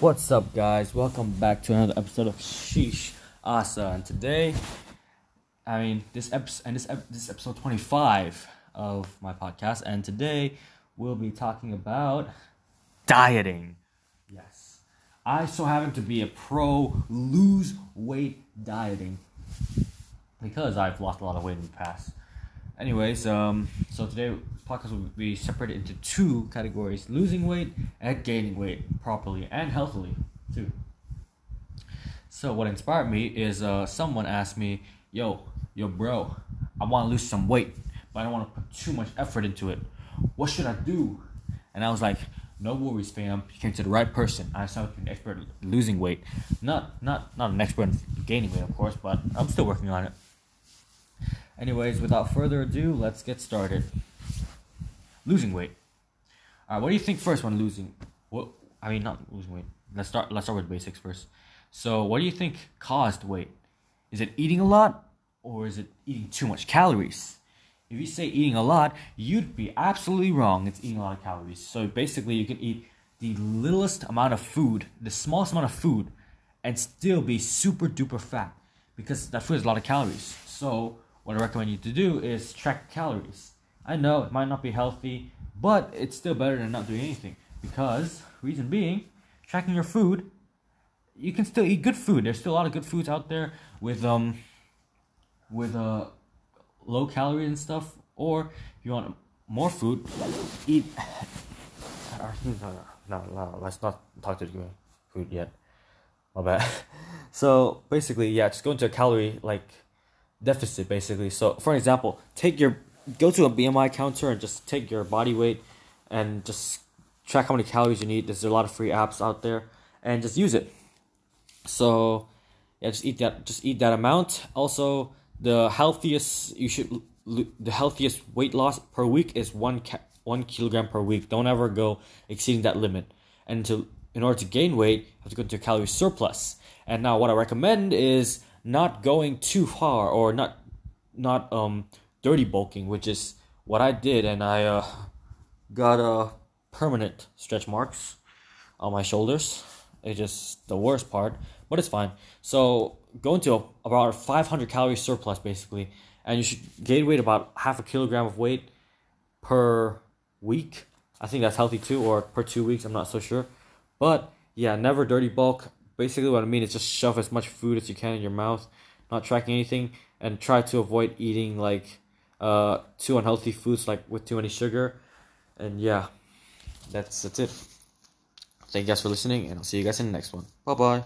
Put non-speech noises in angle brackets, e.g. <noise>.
What's up, guys? Welcome back to another episode of Sheesh Asa. And today, I mean, this episode and this ep- this episode twenty five of my podcast. And today, we'll be talking about dieting. Yes, I so happen to be a pro lose weight dieting because I've lost a lot of weight in the past. Anyways, um, so today podcast will be separated into two categories: losing weight and gaining weight properly and healthily too. So what inspired me is uh, someone asked me, "Yo, yo, bro, I want to lose some weight, but I don't want to put too much effort into it. What should I do?" And I was like, "No worries, fam. You came to the right person. I sound like an expert losing weight, not not not an expert in gaining weight, of course, but I'm still working on it." Anyways, without further ado, let's get started. Losing weight. All right, what do you think first when losing? What I mean, not losing weight. Let's start. Let's start with basics first. So, what do you think caused weight? Is it eating a lot, or is it eating too much calories? If you say eating a lot, you'd be absolutely wrong. It's eating a lot of calories. So basically, you can eat the littlest amount of food, the smallest amount of food, and still be super duper fat because that food has a lot of calories. So what I recommend you to do is track calories. I know it might not be healthy, but it's still better than not doing anything. Because reason being, tracking your food, you can still eat good food. There's still a lot of good foods out there with um with uh low calorie and stuff. Or if you want more food, eat. <laughs> No, no, let's not talk to the food yet. My bad. <laughs> So basically, yeah, just go into a calorie like deficit basically. So for example, take your go to a BMI counter and just take your body weight and just track how many calories you need. There's a lot of free apps out there and just use it. So yeah, just eat that just eat that amount. Also, the healthiest you should the healthiest weight loss per week is 1 ca- 1 kilogram per week. Don't ever go exceeding that limit. And to in order to gain weight, you have to go into a calorie surplus. And now what I recommend is not going too far or not not um dirty bulking, which is what I did, and I uh, got uh, permanent stretch marks on my shoulders. It's just the worst part, but it's fine. So going to a, about 500 calorie surplus basically, and you should gain weight about half a kilogram of weight per week. I think that's healthy too, or per two weeks. I'm not so sure, but yeah, never dirty bulk basically what I mean is just shove as much food as you can in your mouth, not tracking anything, and try to avoid eating like uh too unhealthy foods like with too many sugar. And yeah, that's that's it. Thank you guys for listening, and I'll see you guys in the next one. Bye bye.